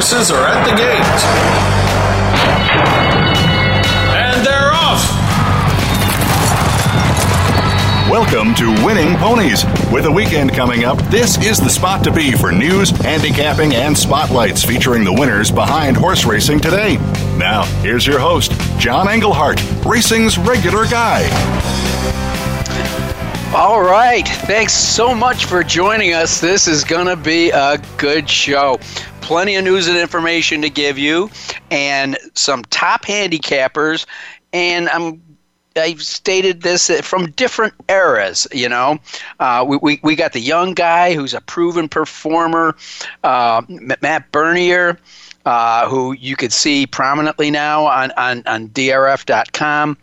horses are at the gate. And they're off! Welcome to Winning Ponies. With a weekend coming up, this is the spot to be for news, handicapping, and spotlights featuring the winners behind horse racing today. Now, here's your host, John Englehart, racing's regular guy. All right. Thanks so much for joining us. This is going to be a good show. Plenty of news and information to give you, and some top handicappers. And I'm I've stated this from different eras. You know, uh, we, we, we got the young guy who's a proven performer, uh, Matt Bernier, uh, who you could see prominently now on, on, on DRF.com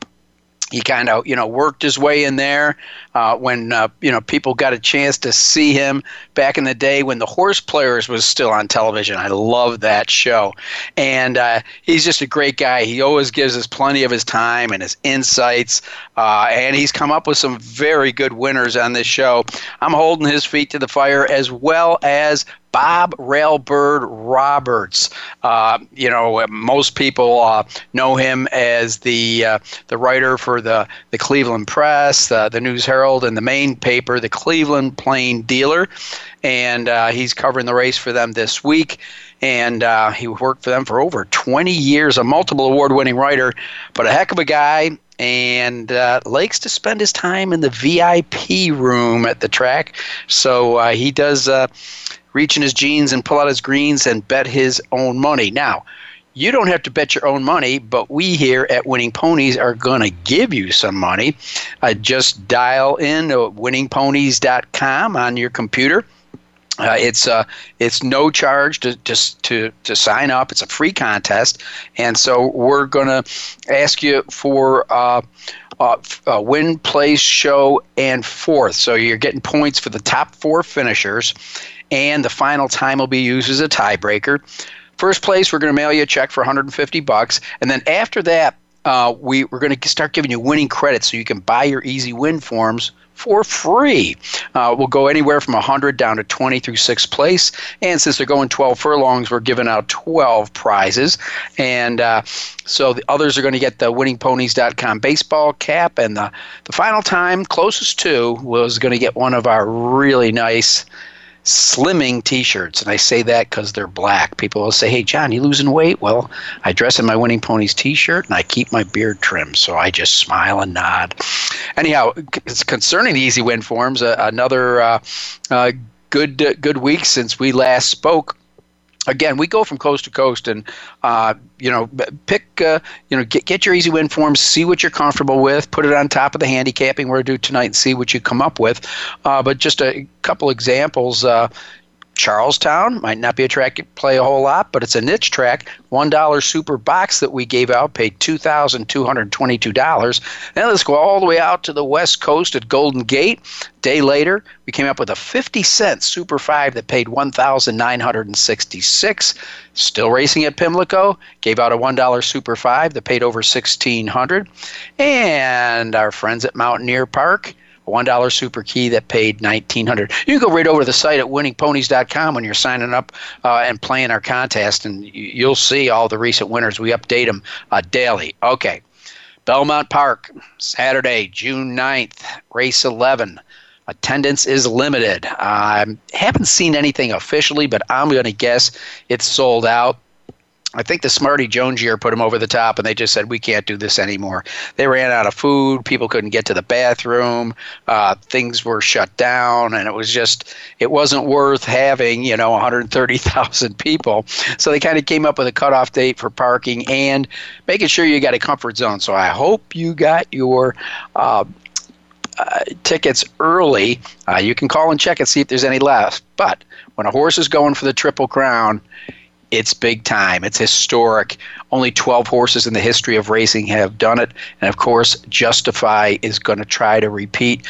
he kind of you know worked his way in there uh, when uh, you know people got a chance to see him back in the day when the horse players was still on television. I love that show. And uh, he's just a great guy. He always gives us plenty of his time and his insights uh, and he's come up with some very good winners on this show. I'm holding his feet to the fire as well as Bob Railbird Roberts. Uh, you know, most people uh, know him as the uh, the writer for the the Cleveland Press, the News Herald, and the main paper, the Cleveland Plain Dealer, and uh, he's covering the race for them this week. And uh, he worked for them for over 20 years, a multiple award winning writer, but a heck of a guy and uh, likes to spend his time in the VIP room at the track. So uh, he does uh, reach in his jeans and pull out his greens and bet his own money. Now, you don't have to bet your own money, but we here at Winning Ponies are going to give you some money. Uh, just dial in winningponies.com on your computer. Uh, it's uh, it's no charge to just to, to sign up. It's a free contest, and so we're gonna ask you for uh, uh, uh, win, place, show, and fourth. So you're getting points for the top four finishers, and the final time will be used as a tiebreaker. First place, we're going to mail you a check for 150 bucks, and then after that, uh, we, we're going to start giving you winning credits so you can buy your easy win forms for free. Uh, we'll go anywhere from 100 down to 20 through sixth place. And since they're going 12 furlongs, we're giving out 12 prizes. And uh, so the others are going to get the winningponies.com baseball cap. And the, the final time, closest to, was going to get one of our really nice slimming t-shirts. And i say that because they're black. People will say hey john you losing weight? Well i dress in my winning ponies t-shirt and i keep my beard trimmed. So i just smile and nod. Anyhow it's concerning the easy win forms uh, another uh, uh, good uh, good week since we last spoke again, we go from coast to coast, and uh, you know, pick, uh, you know, get get your easy win forms, see what you're comfortable with, put it on top of the handicapping we're do tonight, and see what you come up with. Uh, but just a couple examples. Charlestown might not be a track you play a whole lot, but it's a niche track. One dollar super box that we gave out paid two thousand two hundred twenty-two dollars. Then let's go all the way out to the west coast at Golden Gate. Day later, we came up with a fifty cent super five that paid one thousand nine hundred and sixty-six. Still racing at Pimlico, gave out a one dollar super five that paid over sixteen hundred. And our friends at Mountaineer Park one dollar super key that paid nineteen hundred. You can go right over to the site at winningponies.com when you're signing up uh, and playing our contest, and you'll see all the recent winners. We update them uh, daily. Okay, Belmont Park, Saturday, June 9th, race eleven. Attendance is limited. I haven't seen anything officially, but I'm going to guess it's sold out. I think the Smarty Jones year put them over the top, and they just said we can't do this anymore. They ran out of food. People couldn't get to the bathroom. Uh, things were shut down, and it was just it wasn't worth having you know 130,000 people. So they kind of came up with a cutoff date for parking and making sure you got a comfort zone. So I hope you got your. Uh, uh, tickets early. Uh, you can call and check and see if there's any left. But when a horse is going for the Triple Crown, it's big time. It's historic. Only 12 horses in the history of racing have done it. And of course, Justify is going to try to repeat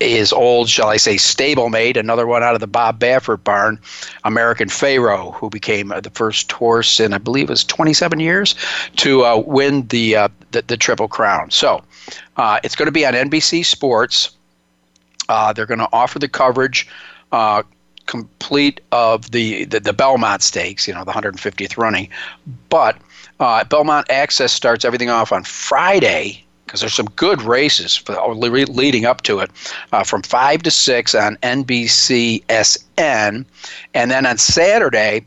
his old, shall I say, stablemate, another one out of the Bob Baffert barn, American Pharoah, who became uh, the first horse in, I believe, it was 27 years to uh, win the, uh, the, the, Triple Crown. So uh, it's going to be on NBC Sports. Uh, they're going to offer the coverage. Uh, complete of the, the, the Belmont Stakes, you know, the 150th running. But uh, Belmont Access starts everything off on Friday because there's some good races for, leading up to it uh, from 5 to 6 on NBCSN. And then on Saturday,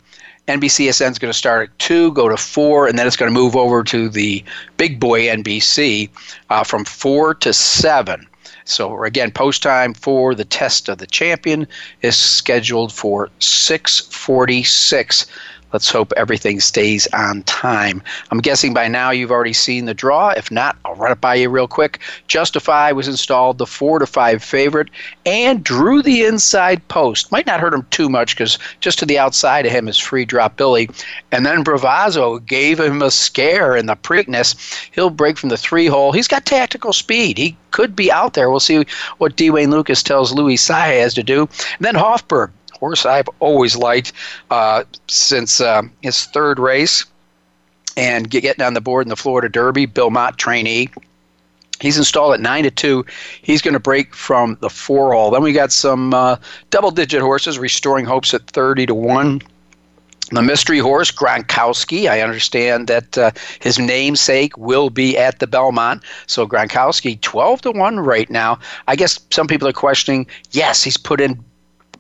NBCSN is going to start at 2, go to 4, and then it's going to move over to the big boy NBC uh, from 4 to 7. So again, post time for the test of the champion is scheduled for 646 Let's hope everything stays on time. I'm guessing by now you've already seen the draw. If not, I'll run it by you real quick. Justify was installed, the four to five favorite, and drew the inside post. Might not hurt him too much because just to the outside of him is free drop Billy. And then Bravazzo gave him a scare in the Preakness. He'll break from the three hole. He's got tactical speed. He could be out there. We'll see what D. Lukas tells Luis Saez to do. And then Hofburg horse I've always liked uh, since uh, his third race and getting on the board in the Florida Derby. Bill Mott trainee. He's installed at nine to two. He's going to break from the four hole. Then we got some uh, double-digit horses restoring hopes at thirty to one. The mystery horse, Gronkowski. I understand that uh, his namesake will be at the Belmont. So Gronkowski, 12 to 1 right now. I guess some people are questioning yes, he's put in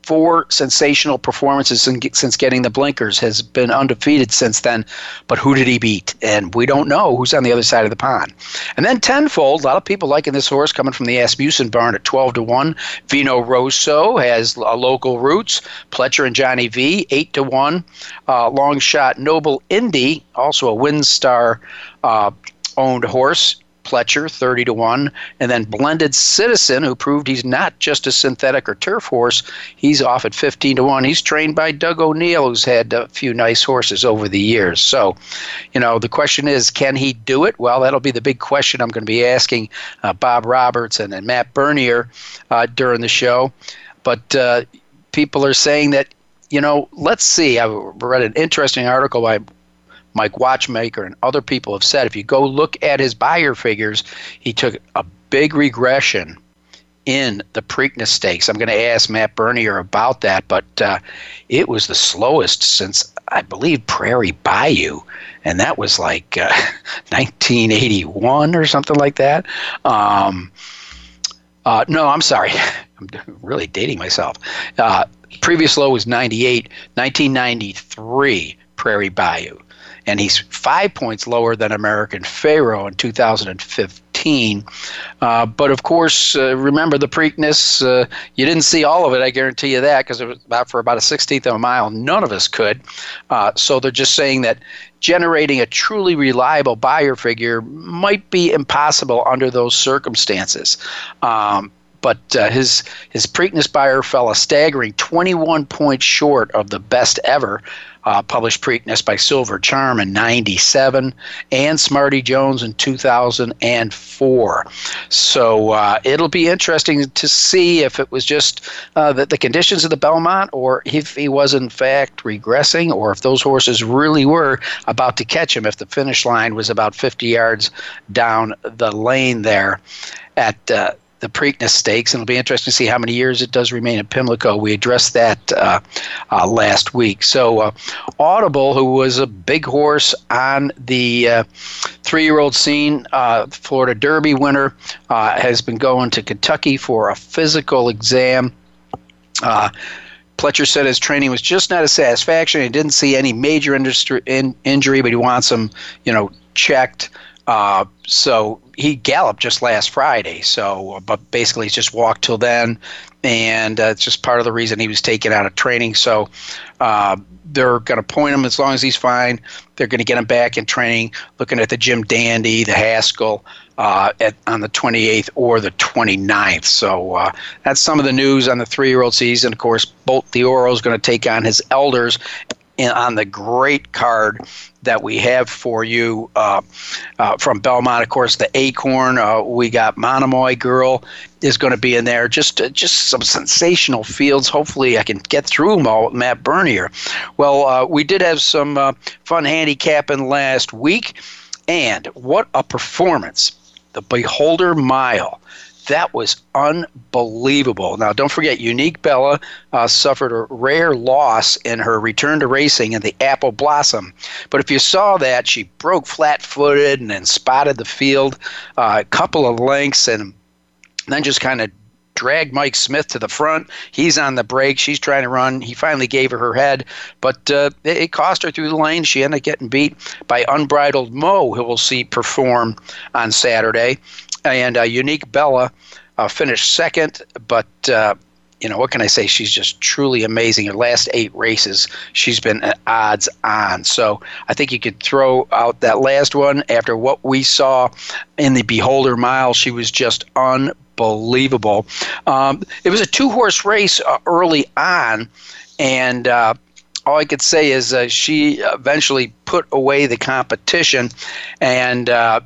four sensational performances since getting the blinkers, has been undefeated since then. But who did he beat? And we don't know who's on the other side of the pond. And then tenfold, a lot of people liking this horse coming from the Asmussen barn at 12 to 1. Vino Rosso has local roots. Pletcher and Johnny V, 8 to 1. Uh, long shot Noble Indy, also a WinStar uh, owned horse, Pletcher, 30 to 1. And then Blended Citizen, who proved he's not just a synthetic or turf horse, he's off at 15 to 1. He's trained by Doug O'Neill, who's had a few nice horses over the years. So, you know, the question is, can he do it? Well, that'll be the big question I'm going to be asking uh, Bob Roberts and, Matt Bernier uh, during the show. But uh, people are saying that you know, let's see. I read an interesting article by Mike Watchmaker, and other people have said if you go look at his Beyer figures, he took a big regression in the Preakness Stakes. I'm going to ask Matt Bernier about that, but uh, it was the slowest since I believe Prairie Bayou, and that was like uh, 1981 or something like that. Um, uh, no, I'm sorry. I'm really dating myself. Uh, previous low was 98, 1993 Prairie Bayou and he's five points lower than American Pharoah in 2015. Uh, but of course, uh, remember the Preakness. Uh, you didn't see all of it. I guarantee you that because it was about for about a sixteenth of a mile. None of us could. Uh, so they're just saying that generating a truly reliable Beyer figure might be impossible under those circumstances. Um, but uh, his his Preakness Beyer fell a staggering 21 points short of the best ever uh, published Preakness by Silver Charm in 97 and Smarty Jones in 2004. So uh, it'll be interesting to see if it was just uh, the, the conditions of the Belmont or if he was in fact regressing or if those horses really were about to catch him if the finish line was about 50 yards down the lane there at uh, the Preakness Stakes, and it'll be interesting to see how many years it does remain at Pimlico. We addressed that uh, uh, last week. So, uh, Audible, who was a big horse on the uh, three-year-old scene, uh, Florida Derby winner, uh, has been going to Kentucky for a physical exam. Pletcher said his training was just not a satisfaction. He didn't see any major industry, in, injury, but he wants him, you know, checked. So he galloped just last Friday. So, but basically, he's just walked till then, and uh, it's just part of the reason he was taken out of training. So, uh, they're going to point him as long as he's fine. They're going to get him back in training. Looking at the Jim Dandy, the Haskell. Uh, at, on the 28th or the 29th. So uh, that's some of the news on the three year old season. Of course, Bolt d'Oro is going to take on his elders in, on the great card that we have for you uh, uh, from Belmont. Of course, the Acorn. Uh, we got Monomoy Girl is going to be in there. Just uh, just some sensational fields. Hopefully, I can get through them all with Matt Bernier. Well, uh, we did have some uh, fun handicapping last week, and what a performance! The Beholder Mile that was unbelievable. Now, don't forget, Unique Bella uh, suffered a rare loss in her return to racing in the Apple Blossom. But if you saw that, she broke flat footed and then spotted the field uh, a couple of lengths and then just kind of dragged Mike Smith to the front. He's on the brake. She's trying to run. He finally gave her her head, but uh, it, it, cost her through the lane. She ended up getting beat by Unbridled Mo, who we'll see perform on Saturday. And uh, Unique Bella uh, finished second, but uh, you know, what can I say? She's just truly amazing. Her last eight races, she's been odds on. So I think you could throw out that last one after what we saw in the Beholder Mile. She was just unbelievable. Um, it was a two horse race uh, early on, and uh, all I could say is uh, she eventually put away the competition and uh,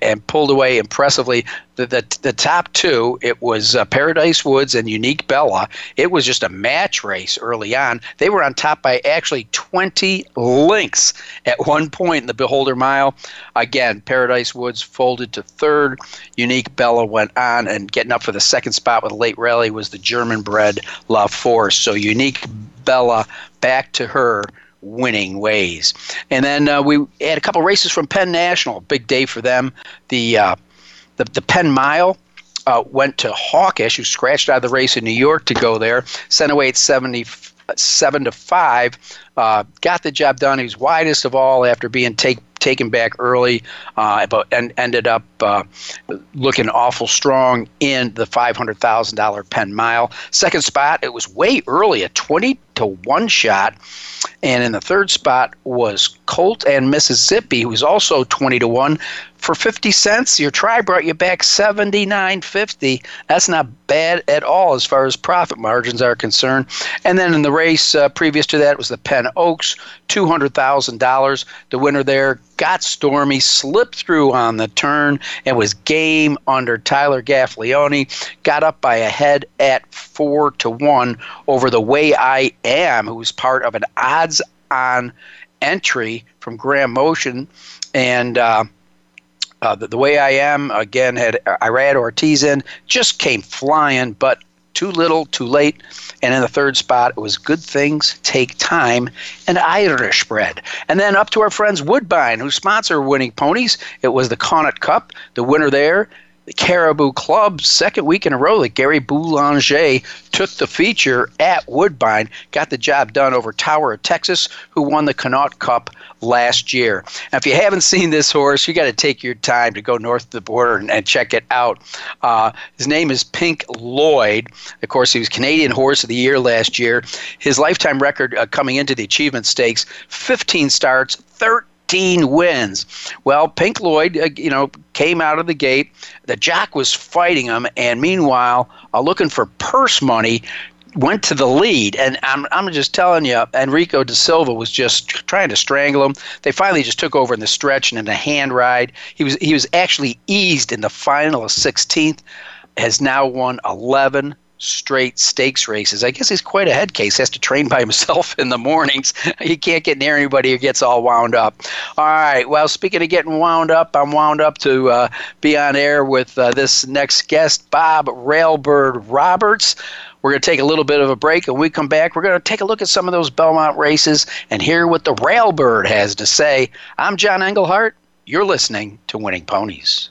and pulled away impressively. The, the, the top two, it was uh, Paradise Woods and Unique Bella. It was just a match race early on. They were on top by actually 20 lengths at one point in the Beholder Mile. Again, Paradise Woods folded to third. Unique Bella went on, and getting up for the second spot with a late rally was the German bred La Force. So Unique Bella back to her winning ways. And then uh, we had a couple races from Penn National, big day for them. The uh, the, the Penn Mile. Uh, went to Hawkish, who scratched out of the race in New York to go there. Sent away at 77 to 5. Uh, got the job done. He was widest of all after being take, taken back early, uh, but and ended up uh, looking awful strong in the $500,000 Penn Mile. Second spot, it was way early, a 20 to 1 shot. And in the third spot was Colt and Mississippi, who was also 20 to 1 for 50 cents, your try brought you back 79.50. That's not bad at all as far as profit margins are concerned. And then in the race uh, previous to that was the Penn Oaks, $200,000. The winner there got stormy, slipped through on the turn, and was game under Tyler Gaffalione. Got up by a head at four to one over the way I am, who was part of an odds on entry from Graham Motion. And uh, uh, the, the, way I am again had Irad Ortiz in, just came flying, but too little, too late. And in the third spot, it was Good Things Take Time and Irish Bread. And then up to our friends Woodbine, who sponsor winning ponies. It was the Connaught Cup. The winner there the Caribou Club, second week in a row that Gary Boulanger took the feature at Woodbine, got the job done over Tower of Texas, who won the Connaught Cup last year. Now, if you haven't seen this horse, you got to take your time to go north of the border and, and check it out. Uh, his name is Pink Lloyd. Of course, he was Canadian Horse of the Year last year. His lifetime record uh, coming into the Achievement Stakes 15 starts, 13 15 wins. Well, Pink Lloyd, uh, you know, came out of the gate. The jock was fighting him, and meanwhile, uh, looking for purse money, went to the lead. And I'm, I'm just telling you, Eurico da Silva was just trying to strangle him. They finally just took over in the stretch and in a hand ride. He was he was actually eased in the final of 16th. Has now won 11 straight stakes races. I guess he's quite a head case. He has to train by himself in the mornings. He can't get near anybody who gets all wound up. All right. Well, speaking of getting wound up, I'm wound up to uh, be on air with uh, this next guest, Bob Railbird Roberts. We're going to take a little bit of a break, and we come back, we're going to take a look at some of those Belmont races and hear what the Railbird has to say. I'm John Englehart. You're listening to Winning Ponies.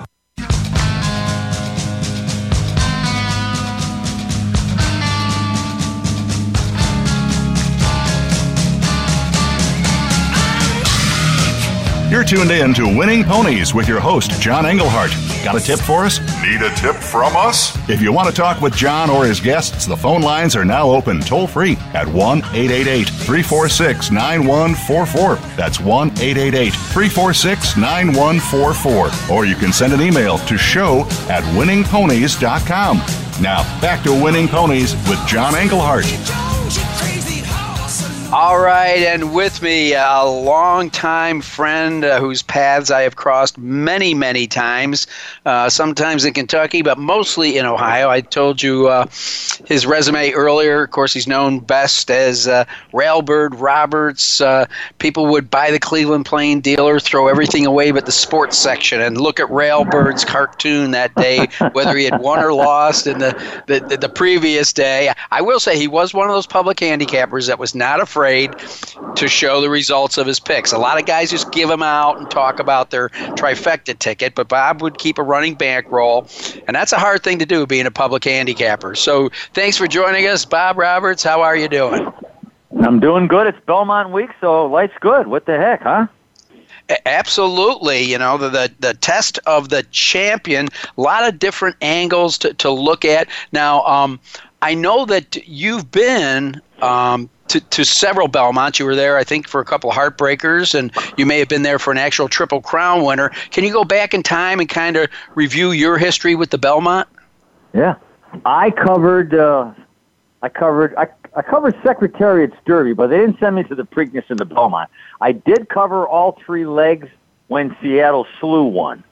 You're tuned in to Winning Ponies with your host, John Englehart. Got a tip for us? Need a tip from us? If you want to talk with John or his guests, the phone lines are now open toll free at 1 888 346 9144. That's 1 888 346 9144. Or you can send an email to show at winningponies.com. Now, back to Winning Ponies with John Englehart. All right, and with me, a longtime friend uh, whose paths I have crossed many, many times, uh, sometimes in Kentucky, but mostly in Ohio. I told you uh, his resume earlier. Of course, he's known best as uh, Railbird Roberts. Uh, people would buy the Cleveland Plain dealer, throw everything away but the sports section, and look at Railbird's cartoon that day, whether he had won or lost in the, the, the, the previous day. I will say he was one of those public handicappers that was not afraid to show the results of his picks. A lot of guys just give them out and talk about their trifecta ticket, but Bob would keep a running bankroll, and that's a hard thing to do being a public handicapper. So thanks for joining us, Bob Roberts. How are you doing? I'm doing good. It's Belmont week, so life's good. What the heck, huh? Absolutely, you know the, the the test of the champion. A lot of different angles to, to look at. Now, um, I know that you've been um, to, to several Belmonts. You were there, I think, for a couple of heartbreakers, and you may have been there for an actual Triple Crown winner. Can you go back in time and kind of review your history with the Belmont? Yeah, I covered. Uh, I covered. I, I covered Secretariat's Derby, but they didn't send me to the Preakness and the Belmont. I did cover all three legs when Seattle Slew won,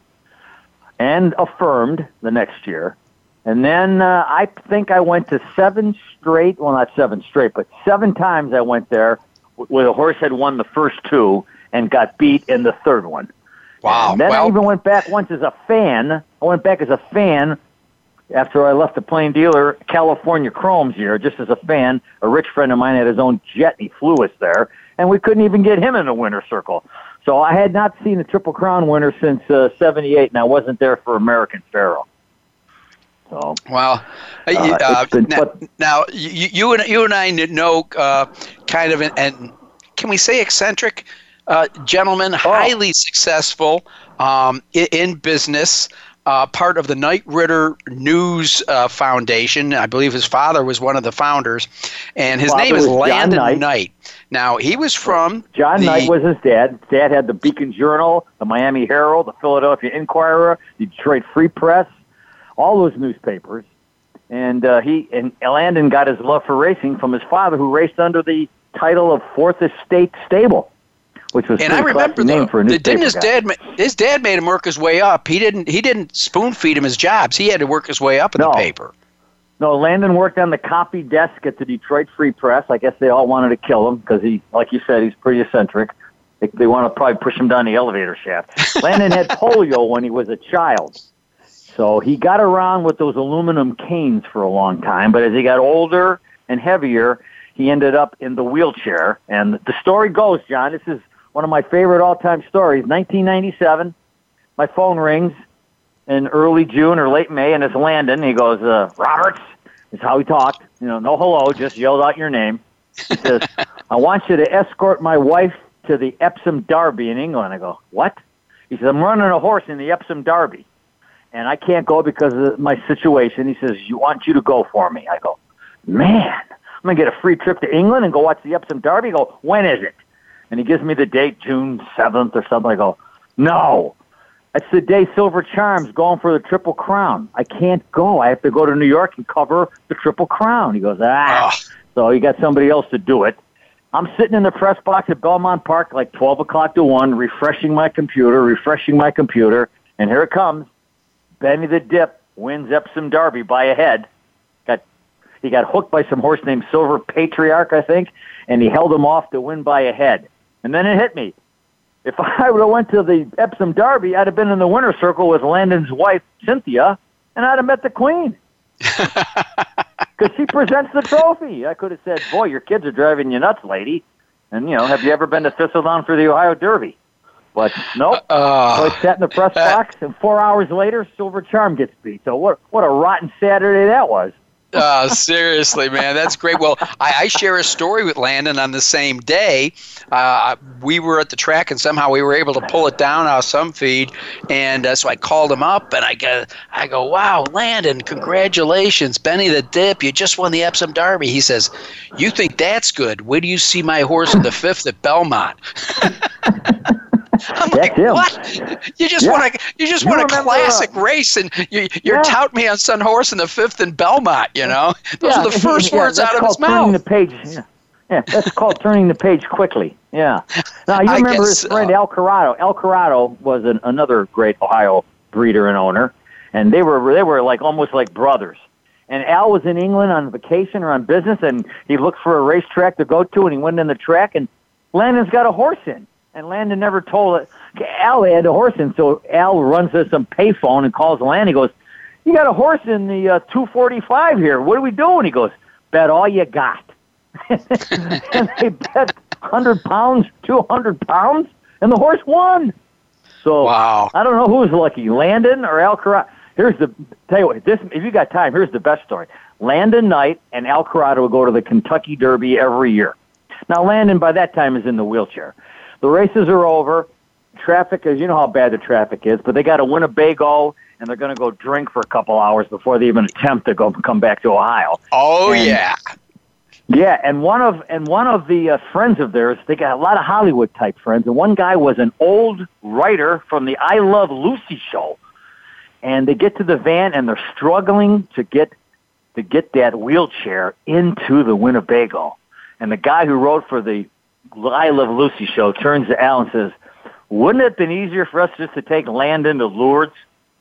and affirmed the next year. And then uh, I think I went to seven straight. Well, not seven straight, but seven times I went there where the horse had won the first two and got beat in the third one. Wow. And then well, I even went back once as a fan. I went back as a fan after I left the plain dealer, California Chromes year, just as a fan. A rich friend of mine had his own jet, and he flew us there, and we couldn't even get him in the winner's circle. So I had not seen a Triple Crown winner since uh, '78, and I wasn't there for American Pharoah. So Well, uh, Uh, been now, put- now you, you and you and I know uh, kind of an, and can we say eccentric uh, gentleman, Oh. highly successful um, in, in business. Uh, part of the Knight Ridder News uh, Foundation. I believe his father was one of the founders, and his name is Landon Knight. Knight. Now he was from John the, Knight was his dad. Dad had the Beacon Journal, the Miami Herald, the Philadelphia Inquirer, the Detroit Free Press, all those newspapers. And uh, he and Landon got his love for racing from his father, who raced under the title of Fourth Estate Stable, which was And I remember classy name for a the, newspaper didn't his guy. dad his dad made him work his way up. He didn't he didn't spoon feed him his jobs. He had to work his way up in No. the paper. No, Landon worked on the copy desk at the Detroit Free Press. I guess they all wanted to kill him because he, like you said, he's pretty eccentric. They, they want to probably push him down the elevator shaft. Landon had polio when he was a child. So he got around with those aluminum canes for a long time, but as he got older and heavier, he ended up in the wheelchair. And the story goes, John, this is one of my favorite all-time stories. 1997, my phone rings in early June or late May, and it's Landon. He goes, uh, Roberts, is how he talked. You know, no hello, just yelled out your name. He says, I want you to escort my wife to the Epsom Derby in England. I go, what? He says, I'm running a horse in the Epsom Derby, and I can't go because of my situation. He says, you want you to go for me. I go, man, I'm going to get a free trip to England and go watch the Epsom Derby. I go, when is it? And he gives me the date, June 7th or something. I go, no. It's the day Silver Charms going for the Triple Crown. I can't go. I have to go to New York and cover the Triple Crown. He goes, ah. Oh. So he got somebody else to do it. I'm sitting in the press box at Belmont Park like 12 o'clock to 1, refreshing my computer, refreshing my computer, and here it comes. Benny the Dip wins Epsom Derby by a head. Got He got hooked by some horse named Silver Patriarch, I think, and he held him off to win by a head. And then it hit me. If I would have went to the Epsom Derby, I'd have been in the winner's circle with Landon's wife, Cynthia, and I'd have met the Queen. Because she presents the trophy. I could have said, boy, your kids are driving you nuts, lady. And, you know, have you ever been to Thistledown for the Ohio Derby? But nope. Uh, so I sat in the press box, and four hours later, Silver Charm gets beat. So what, what a rotten Saturday that was. Oh, seriously, man, that's great. Well, I, I share a story with Landon on the same day. Uh, we were at the track, and somehow we were able to pull it down off some feed, and uh, so I called him up, and I go, I go, wow, Landon, congratulations, Benny the Dip, you just won the Epsom Derby. He says, you think that's good? Where do you see my horse in the fifth at Belmont? I'm That's like, him. what? You just Yeah. want a you just You want a classic uh, race, and you, you're Yeah. touting me on some horse in the fifth in Belmont. You know, those yeah, are the first yeah, words out of his turning mouth. the page. Yeah. yeah, that's called turning the page quickly. Yeah. Now you remember guess his friend so. Al Corrado. Al Corrado was an, another great Ohio breeder and owner, and they were they were like almost like brothers. And Al was in England on vacation or on business, and he looked for a racetrack to go to, and he went in the track, and Landon's got a horse in, and Landon never told it. Al had a horse in, so Al runs to some payphone and calls Landon. He goes, "You got a horse in the uh, 245 here. What are we doing?" He goes, "Bet all you got." and they bet 100 pounds, 200 pounds, and the horse won. So Wow. I don't know who's lucky, Landon or Al Corrado. Here's the tell you what. This if you got time, here's the best story. Landon Knight and Al Corrado will go to the Kentucky Derby every year. Now Landon by that time is in the wheelchair. The races are over. Traffic is you know how bad the traffic is, but they got a Winnebago and they're going to go drink for a couple hours before they even attempt to go come back to Ohio. Oh And- yeah. Yeah, and one of and one of the uh, friends of theirs, they got a lot of Hollywood type friends, and one guy was an old writer from the I Love Lucy show. And they get to the van and they're struggling to get to get that wheelchair into the Winnebago. And the guy who wrote for the I Love Lucy show turns to Al and says, "Wouldn't it have been easier for us just to take Landon to Lourdes?"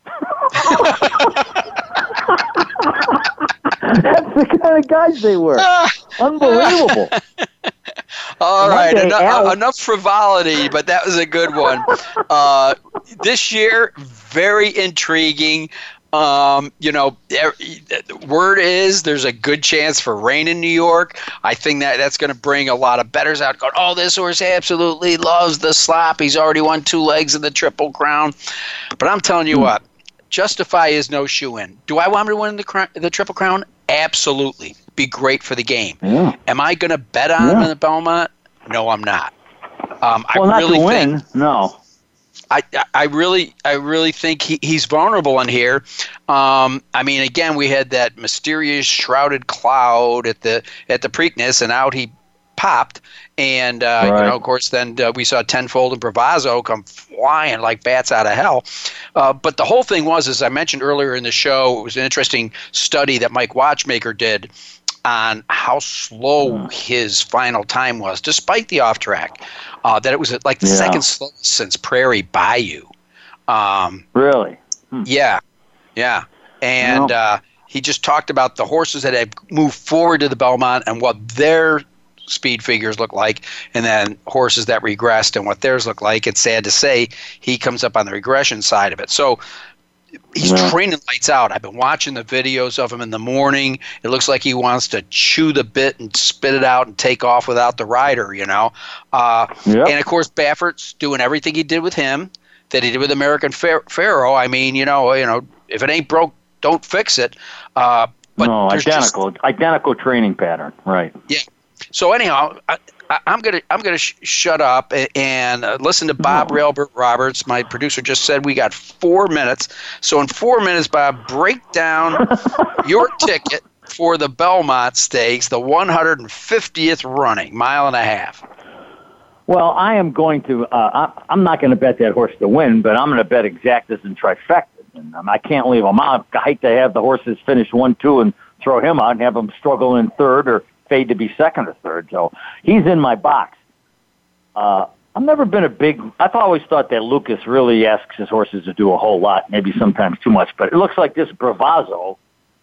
That's the kind of guys they were. Unbelievable. All right, enough, Al- enough frivolity, but that was a good one. Uh, this year, very intriguing. Um, you know, er- word is there's a good chance for rain in New York. I think that that's going to bring a lot of bettors out. Going, oh, this horse absolutely loves the slop. He's already won two legs in the Triple Crown. But I'm telling you what, Justify is no shoe in. Do I want him to win the the Triple Crown? Absolutely, be great for the game. Yeah. Am I going to bet on him Yeah. in the Belmont? No, I'm not. Um, I Well, not really to think win. No. I, I really I really think he, he's vulnerable in here. Um, I mean, again, we had that mysterious shrouded cloud at the at the Preakness, and out he popped. And uh, you know, of course, then uh, we saw Tenfold and Bravazzo come flying like bats out of hell. Uh, but the whole thing was, as I mentioned earlier in the show, it was an interesting study that Mike Watchmaker did on how slow his final time was, despite the off track. Uh, that it was like the Yeah. second slowest since Prairie Bayou. Um, Really. yeah, yeah, and No. uh, he just talked about the horses that had moved forward to the Belmont and what their speed figures look like, and then horses that regressed and what theirs look like. It's sad to say he comes up on the regression side of it. So he's Yeah. training lights out. I've been watching the videos of him in the morning. It looks like he wants to chew the bit and spit it out and take off without the rider, you know. Uh, Yep. And of course, Baffert's doing everything he did with him that he did with American Phar- Pharoah. I mean, you know, you know, if it ain't broke, don't fix it. Uh, but no, there's just- identical, identical training pattern. Right. Yeah. So anyhow, I, I, I'm gonna I'm gonna sh- shut up a- and uh, listen to Bob Railbird Roberts. My producer just said we got four minutes. So in four minutes, Bob, break down your ticket for the Belmont Stakes, the 150th running, mile and a half. Well, I am going to. Uh, I, I'm not going to bet that horse to win, but I'm going to bet exactas and trifectas. And um, I can't leave them out. I hate to have the horses finish one, two, and throw him out and have him struggle in third or fade to be second or third. So he's in my box. Uh, I've never been a big. I've always thought that Lukas really asks his horses to do a whole lot, maybe sometimes too much. But it looks like this Bravazzo,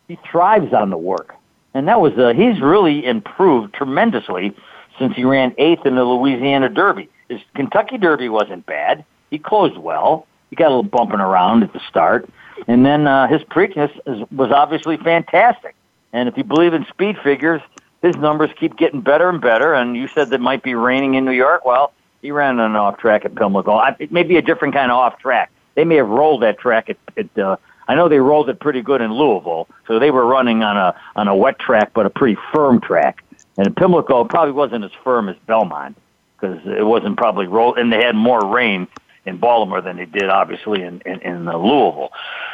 he thrives on the work, and that was uh, he's really improved tremendously since he ran eighth in the Louisiana Derby. His Kentucky Derby wasn't bad. He closed well. He got a little bumping around at the start, and then uh, his Preakness is, was obviously fantastic. And if you believe in speed figures, his numbers keep getting better and better. And you said that might be raining in New York. Well, he ran on an off track at Pimlico. It may be a different kind of off track. They may have rolled that track at, at uh, I know they rolled it pretty good in Louisville, so they were running on a on a wet track, but a pretty firm track. And Pimlico probably wasn't as firm as Belmont because it wasn't probably rolled, and they had more rain in Baltimore than they did, obviously, in in, in uh, Louisville.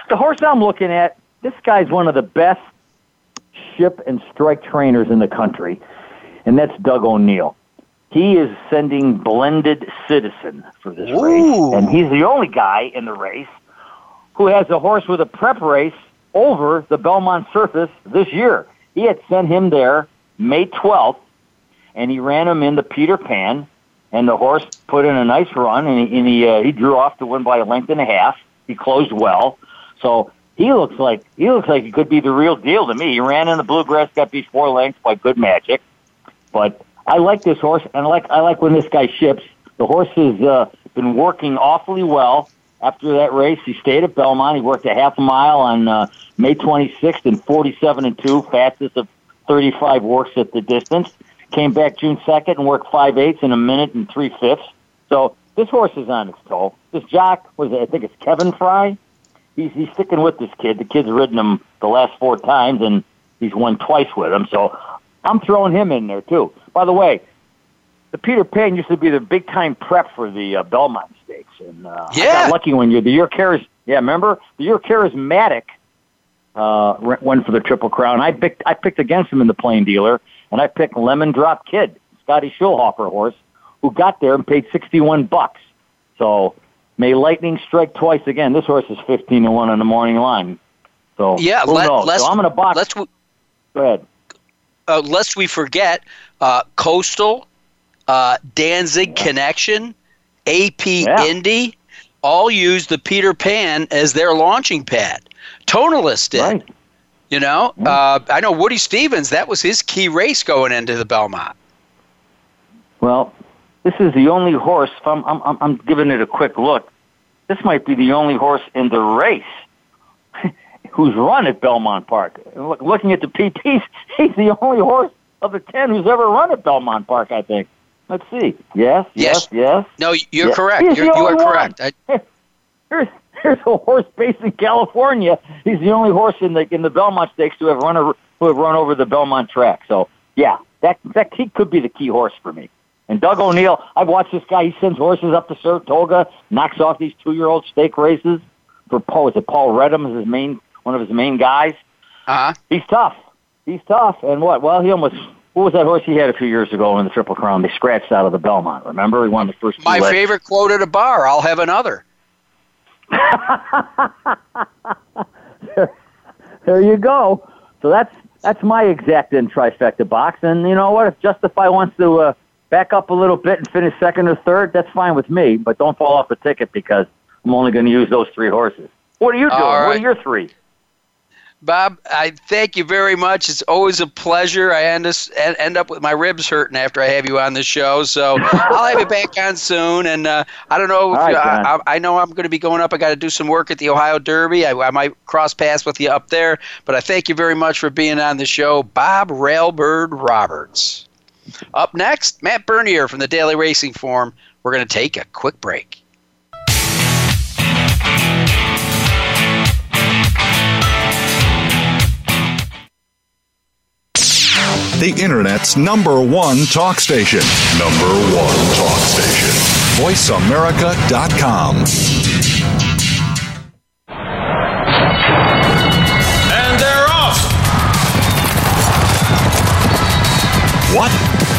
The horse I'm looking at, this guy's one of the best ship and strike trainers in the country, and that's Doug O'Neill. He is sending blended citizen for this Ooh. race, and he's the only guy in the race who has a horse with a prep race over the Belmont surface this year. He had sent him there May 12th, and he ran him in the Peter Pan, and the horse put in a nice run, and he, and he, uh, he drew off to win by a length and a half. He closed well. So he looks like he looks like he could be the real deal to me. He ran in the bluegrass, got beat four lengths by good magic. But I like this horse, and I like I like when this guy ships. The horse has uh, been working awfully well after that race. He stayed at Belmont. He worked a half a mile on uh, May 26th in 47 and two, fastest of 35 works at the distance. Came back June 2nd and worked five eighths in a minute and three fifths. So this horse is on its toe. This jock was I think it's Kevin Frey he's he's sticking with this kid. The kid's ridden him the last four times, and he's won twice with him. So I'm throwing him in there too. By the way, the Peter Pan used to be the big time prep for the uh, Belmont Stakes, and uh, Yeah. I got lucky one year. The year charis, yeah, remember the year charismatic uh, went for the Triple Crown. I picked I picked against him in the Plain Dealer, and I picked Lemon Drop Kid, Scotty Schulhofer horse, who got there and paid sixty one bucks. So may lightning strike twice again. This horse is fifteen to one on the morning line. So Yeah, let, lest, so I'm going to box. lest, we- Go ahead. uh, lest we forget, uh, Coastal, uh, Danzig Connection, AP Yeah. Indy, all use the Peter Pan as their launching pad. Tonalist did. Right. You know, uh, I know Woody Stephens. That was his key race going into the Belmont. Well, this is the only horse. I'm, I'm- I'm giving it a quick look. This might be the only horse in the race who's run at Belmont Park. Look, looking at the PTs, he's the only horse of the ten who's ever run at Belmont Park. I think. Let's see. Yes, yes, yes. No, you're Yeah. correct. He's You're, you are correct. I, Here's here's a horse based in California. He's the only horse in the in the Belmont Stakes to have run a, who have run over the Belmont track. So yeah, that that he could be the key horse for me. And Doug O'Neill, I've watched this guy. He sends horses up to Saratoga, knocks off these two year old stake races for Paul. Is it Paul Reddam is his main one of his main guys? uh-huh. He's tough. He's tough. And what? Well, he almost. What was that horse he had a few years ago in the Triple Crown? They scratched out of the Belmont. Remember, he won the first. My legs. favorite quote at a bar. I'll have another. there you go. So that's that's my exact in trifecta box. And you know what? If Justify wants to uh, back up a little bit and finish second or third, that's fine with me. But don't fall off the ticket because I'm only going to use those three horses. What are you doing? All What are your three? Bob, I thank you very much. It's always a pleasure. I end, us, end up with my ribs hurting after I have you on the show, so I'll have you back on soon. And uh, I don't know. Right, you, I, I I know I'm going to be going up. I got to do some work at the Ohio Derby. I, I might cross paths with you up there. But I thank you very much for being on the show, Bob Railbird Roberts. Up next, Matt Bernier from the Daily Racing Form. We're going to take a quick break. The Internet's number one talk station. Number one talk station. VoiceAmerica.com. And they're off. What?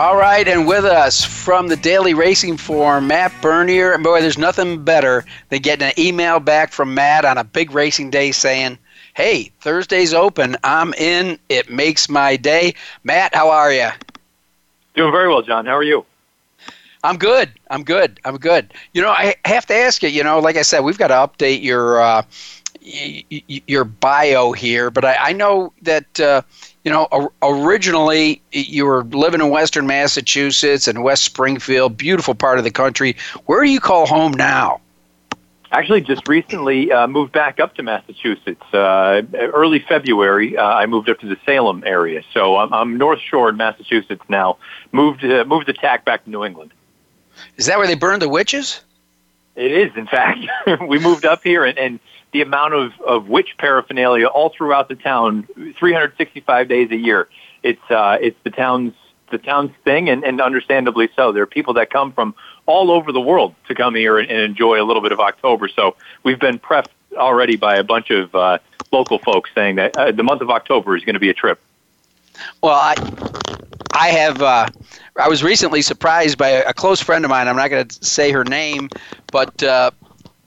All right, and with us from the Daily Racing Form, Matt Bernier. And boy, there's nothing better than getting an email back from Matt on a big racing day saying, Hey, Thursday's open. I'm in. It makes my day. Matt, how are you? Doing very well, John. How are you? I'm good. I'm good. I'm good. You know, I have to ask you. You know, like I said, we've got to update your uh, your bio here, but I, I know that uh, you know originally you were living in Western Massachusetts and West Springfield, beautiful part of the country. Where do you call home now? Actually, just recently uh, moved back up to Massachusetts. Uh, early February, uh, I moved up to the Salem area, so I'm, I'm North Shore in Massachusetts now. Moved uh, moved the tack back to New England. Is that where they burned the witches? It is, in fact. we moved up here, and, and the amount of, of witch paraphernalia all throughout the town, 365 days a year. It's uh, it's the town's the town's thing, and, and understandably so. There are people that come from all over the world to come here and, and enjoy a little bit of October. So we've been prepped already by a bunch of uh, local folks saying that uh, the month of October is going to be a trip. Well, I I have. Uh, I was recently surprised by a, a, close friend of mine. I'm not going to say her name, but uh,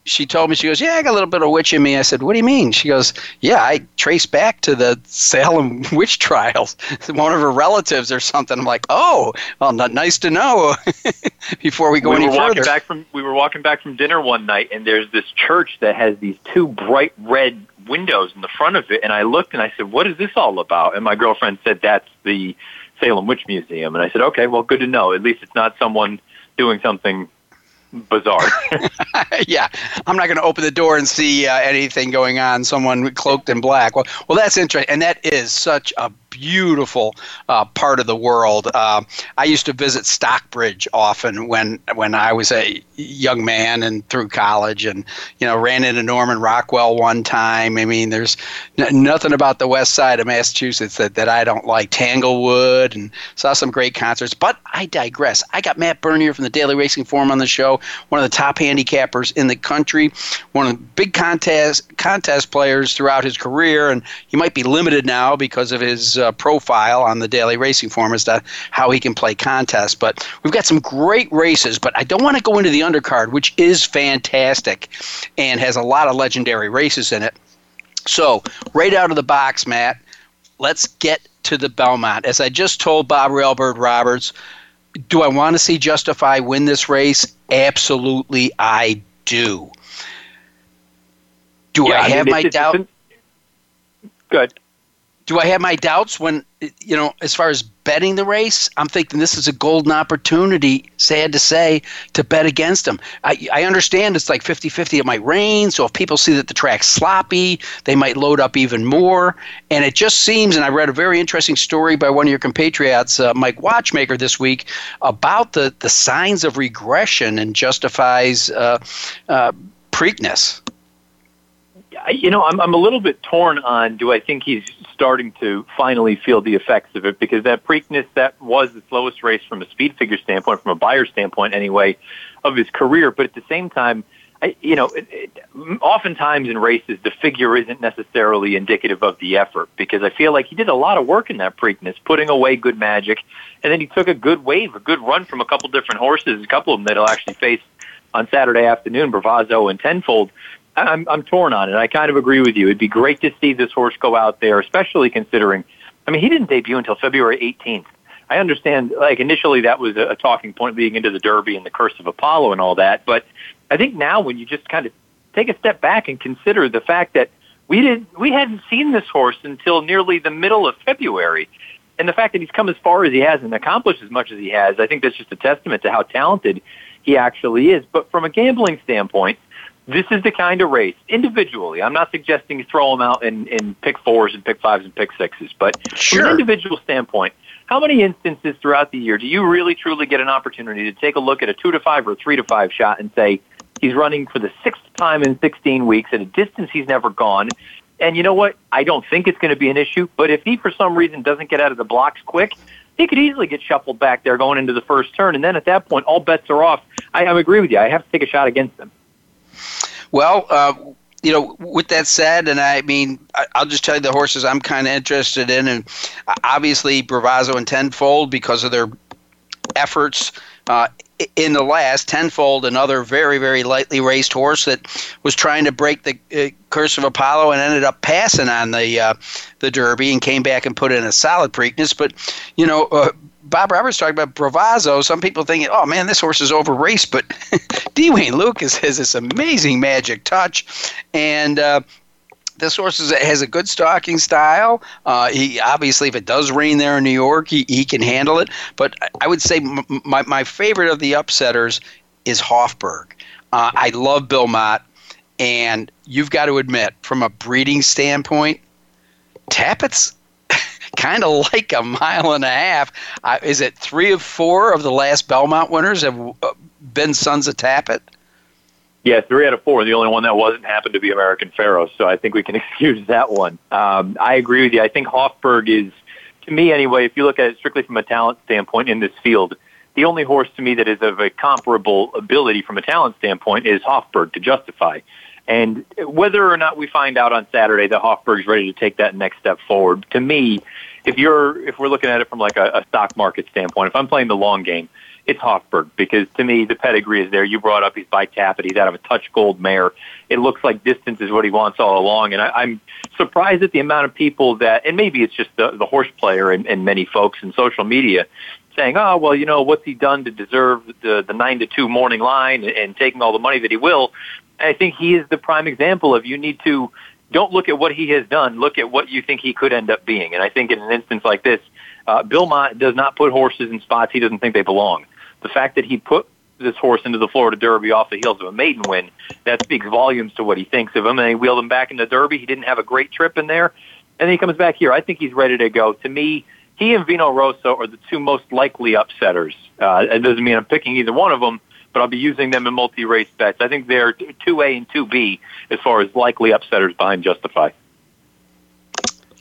she told me she goes, "Yeah, I got a little bit of witch in me." I said, "What do you mean?" She goes, "Yeah, I trace back to the Salem witch trials. One of her relatives or something." I'm like, "Oh, well, not nice to know." Before we go we any were walking further, back from we were walking back from dinner one night, and there's this church that has these two bright red windows in the front of it, and I looked and I said, "What is this all about?" And my girlfriend said, "That's the Salem Witch Museum." And I said, "Okay, well, good to know. At least it's not someone doing something bizarre." yeah, I'm not going to open the door and see uh, anything going on. Someone cloaked in black. Well, well, that's interesting, and that is such a beautiful uh, part of the world. Uh, I used to visit Stockbridge often when when I was a young man and through college, and you know ran into Norman Rockwell one time. I mean, there's n- nothing about the west side of Massachusetts that, that I don't like. Tanglewood and saw some great concerts. But I digress. I got Matt Bernier from the Daily Racing Form on the show, one of the top handicappers in the country, one of the big contest contest players throughout his career, and he might be limited now because of his uh, profile on the daily racing form as to how he can play contests. But we've got some great races, but I don't want to go into the undercard, which is fantastic and has a lot of legendary races in it. So, right out of the box, Matt, let's get to the Belmont. As I just told Bob Railbird Roberts, do I want to see Justify win this race? Absolutely, I do. Do Yeah, I I have mean, my doubt? Good. Do I have my doubts when, you know, as far as betting the race? I'm thinking this is a golden opportunity, sad to say, to bet against them. I, I understand it's like 50 50, it might rain. So if people see that the track's sloppy, they might load up even more. And it just seems, and I read a very interesting story by one of your compatriots, uh, Mike Watchmaker, this week about the, the signs of regression and Justify's uh, uh, Preakness. You know, I'm I'm a little bit torn on do I think he's starting to finally feel the effects of it because that Preakness that was the slowest race from a speed figure standpoint, from a Beyer standpoint anyway, of his career. But at the same time, I, you know, it, it, oftentimes in races the figure isn't necessarily indicative of the effort because I feel like he did a lot of work in that Preakness, putting away good magic, and then he took a good wave, a good run from a couple different horses, a couple of them that he'll actually face on Saturday afternoon, Bravazzo and Tenfold. I'm, I'm torn on it. I kind of agree with you. It'd be great to see this horse go out there, especially considering, I mean, he didn't debut until February 18th. I understand, like, initially that was a, talking point leading into the Derby and the Curse of Apollo and all that. But I think now when you just kind of take a step back and consider the fact that we didn't, we hadn't seen this horse until nearly the middle of February. And the fact that he's come as far as he has and accomplished as much as he has, I think that's just a testament to how talented he actually is. But from a gambling standpoint, this is the kind of race individually. I'm not suggesting you throw them out in, in pick fours and pick fives and pick sixes, but Sure. from an individual standpoint, how many instances throughout the year do you really truly get an opportunity to take a look at a two to five or three to five shot and say he's running for the sixth time in 16 weeks at a distance he's never gone? And you know what? I don't think it's going to be an issue, but if he for some reason doesn't get out of the blocks quick, he could easily get shuffled back there going into the first turn, and then at that point, all bets are off. I, I agree with you. I have to take a shot against him. Well, uh, you know, with that said, and I mean, I'll just tell you the horses I'm kind of interested in, and uh, obviously Bravazzo and Tenfold because of their efforts uh, in the last. Tenfold, another very, very lightly raced horse that was trying to break the uh, curse of Apollo and ended up passing on the uh, the Derby and came back and put in a solid Preakness. But you know. Bob Roberts talked about Bravazzo. Some people think, oh man, this horse is over raced, but D. Wayne Lukas has this amazing magic touch, and uh, this horse is, has a good stalking style. Uh, he obviously, if it does rain there in New York, he, he can handle it. But I- would say m- my my favorite of the upsetters is Hofburg. Uh, I love Bill Mott, and you've got to admit, from a breeding standpoint, Tapit's kind of like a mile and a half. Uh, is it three of four of the last Belmont winners have uh, been sons of Tapit? Yeah, three out of four. The only one that wasn't happened to be American Pharoah, so I think we can excuse that one. Um, I agree with you. I think Hofburg is, to me anyway, if you look at it strictly from a talent standpoint in this field, the only horse to me that is of a comparable ability from a talent standpoint is Hofburg to justify. And whether or not we find out on Saturday that Hofburg's ready to take that next step forward, to me, if you're if we're looking at it from like a, a stock market standpoint, if I'm playing the long game, it's Hofburg because to me the pedigree is there. You brought up he's by Tapit. He's out of a touch gold mare. It looks like distance is what he wants all along, and I, I'm surprised at the amount of people that, and maybe it's just the, the horse player and, and many folks in social media saying, "Oh, well, you know, what's he done to deserve the the nine to two morning line and, and taking all the money that he will?" I think he is the prime example of you need to don't look at what he has done. Look at what you think he could end up being. And I think in an instance like this, uh, Bill Mott does not put horses in spots he doesn't think they belong. The fact that he put this horse into the Florida Derby off the heels of a maiden win, that speaks volumes to what he thinks of him. And he wheeled him back in the Derby. He didn't have a great trip in there. And then he comes back here. I think he's ready to go. To me, he and Vino Rosso are the two most likely upsetters. Uh, it doesn't mean I'm picking either one of them, but I'll be using them in multi-race bets. I think they're 2A and 2B as far as likely upsetters behind Justify.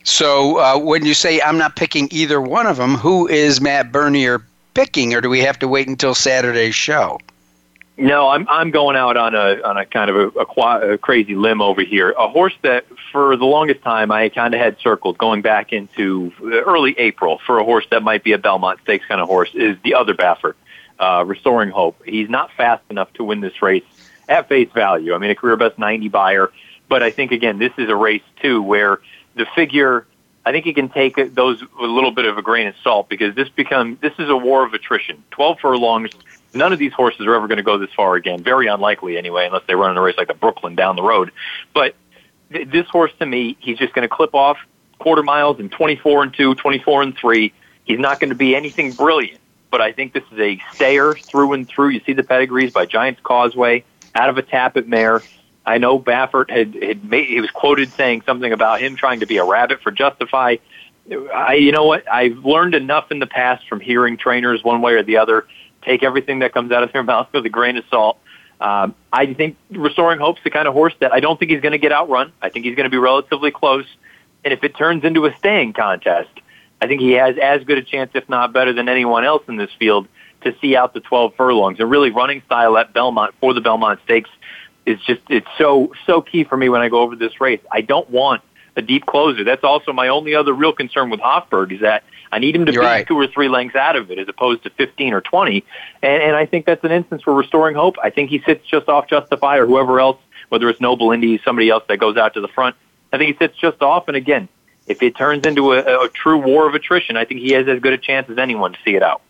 So uh, when you say I'm not picking either one of them, who is Matt Bernier picking, or do we have to wait until Saturday's show? No, I'm I'm going out on a on a kind of a, a, qua- a crazy limb over here. A horse that for the longest time I kind of had circled going back into early April for a horse that might be a Belmont Stakes kind of horse is the other Baffert, uh, Restoring Hope. He's not fast enough to win this race at face value. I mean, a career best 90 Beyer, but I think again this is a race too where the figure. I think you can take those a little bit of a grain of salt because this become this is a war of attrition. Twelve furlongs. None of these horses are ever going to go this far again. Very unlikely, anyway, unless they run in a race like the Brooklyn down the road. But this horse to me, he's just going to clip off quarter miles in 24 and 2, 24 and 3. He's not going to be anything brilliant, but I think this is a stayer through and through. You see the pedigrees by Giants Causeway, out of a Tapit mare. I know Baffert had, had made, he was quoted saying something about him trying to be a rabbit for Justify. I, you know what? I've learned enough in the past from hearing trainers one way or the other take everything that comes out of their mouth with a grain of salt. Um, I think Restoring Hope's the kind of horse that I don't think he's going to get outrun. I think he's going to be relatively close. And if it turns into a staying contest, I think he has as good a chance, if not better, than anyone else in this field to see out the 12 furlongs. And really running style at Belmont for the Belmont Stakes is just, it's so, so key for me when I go over this race. I don't want a deep closer. That's also my only other real concern with Hofburg is that I need him to You're be right. two or three lengths out of it as opposed to 15 or 20. And, and I think that's an instance for restoring hope. I think he sits just off Justify or whoever else, whether it's Noble Indy, somebody else that goes out to the front. I think he sits just off. And again, if it turns into a, a true war of attrition, I think he has as good a chance as anyone to see it out.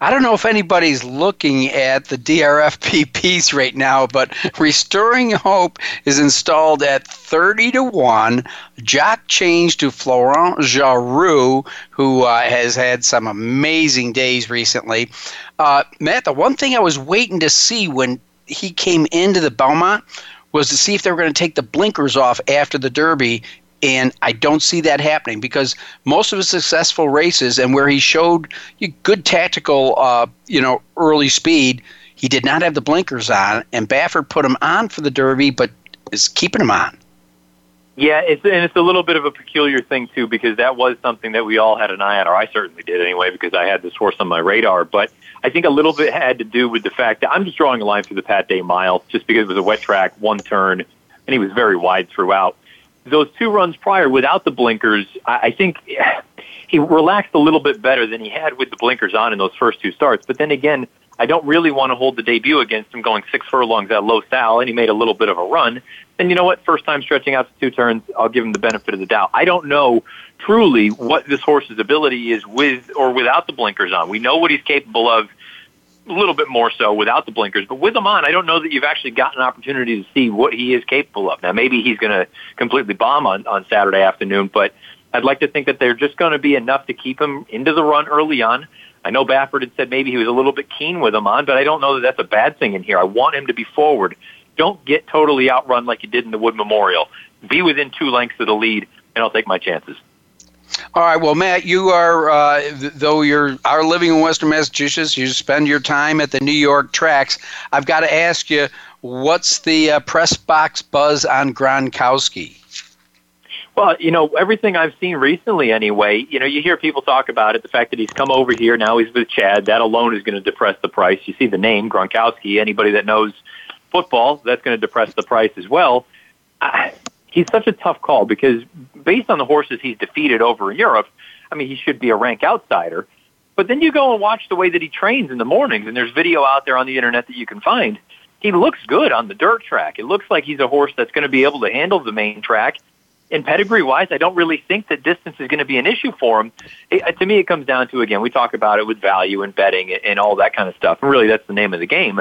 I don't know if anybody's looking at the DRFP piece right now, but Restoring Hope is installed at 30 to 1. Jock change to Florent Geroux, who uh, has had some amazing days recently. Uh, Matt, the one thing I was waiting to see when he came into the Belmont was to see if they were going to take the blinkers off after the Derby, and I don't see that happening because most of his successful races and where he showed good tactical, uh, you know, early speed, he did not have the blinkers on, and Baffert put him on for the Derby, but is keeping him on. Yeah, it's and it's a little bit of a peculiar thing too because that was something that we all had an eye on, or I certainly did anyway, because I had this horse on my radar. But I think a little bit had to do with the fact that I'm just drawing a line through the Pat Day mile, just because it was a wet track, one turn, and he was very wide throughout. Those two runs prior, without the blinkers, I, I think he relaxed a little bit better than he had with the blinkers on in those first two starts. But then again, I don't really want to hold the debut against him going six furlongs at Los Al, and he made a little bit of a run. And you know what? First time stretching out to two turns, I'll give him the benefit of the doubt. I don't know truly what this horse's ability is with or without the blinkers on. We know what he's capable of a little bit more so without the blinkers, but with them on, I don't know that you've actually got an opportunity to see what he is capable of. Now, maybe he's going to completely bomb on, on Saturday afternoon, but I'd like to think that they're just going to be enough to keep him into the run early on. I know Baffert had said maybe he was a little bit keen with him on, but I don't know that that's a bad thing in here. I want him to be forward. Don't get totally outrun like you did in the Wood Memorial. Be within two lengths of the lead, and I'll take my chances. All right. Well, Matt, you are uh, th- though you're are living in Western Massachusetts. You spend your time at the New York tracks. I've got to ask you, what's the uh, press box buzz on Gronkowski? Well, you know, everything I've seen recently anyway, you know, you hear people talk about it, the fact that he's come over here, now he's with Chad, that alone is going to depress the price. You see the name, Gronkowski, anybody that knows football, that's going to depress the price as well. I, he's such a tough call because based on the horses he's defeated over in Europe, I mean, he should be a rank outsider. But then you go and watch the way that he trains in the mornings, and there's video out there on the internet that you can find. He looks good on the dirt track. It looks like he's a horse that's going to be able to handle the main track. And pedigree wise, I don't really think that distance is going to be an issue for him. It, uh, to me, it comes down to again, we talk about it with value and betting and all that kind of stuff. And really, that's the name of the game.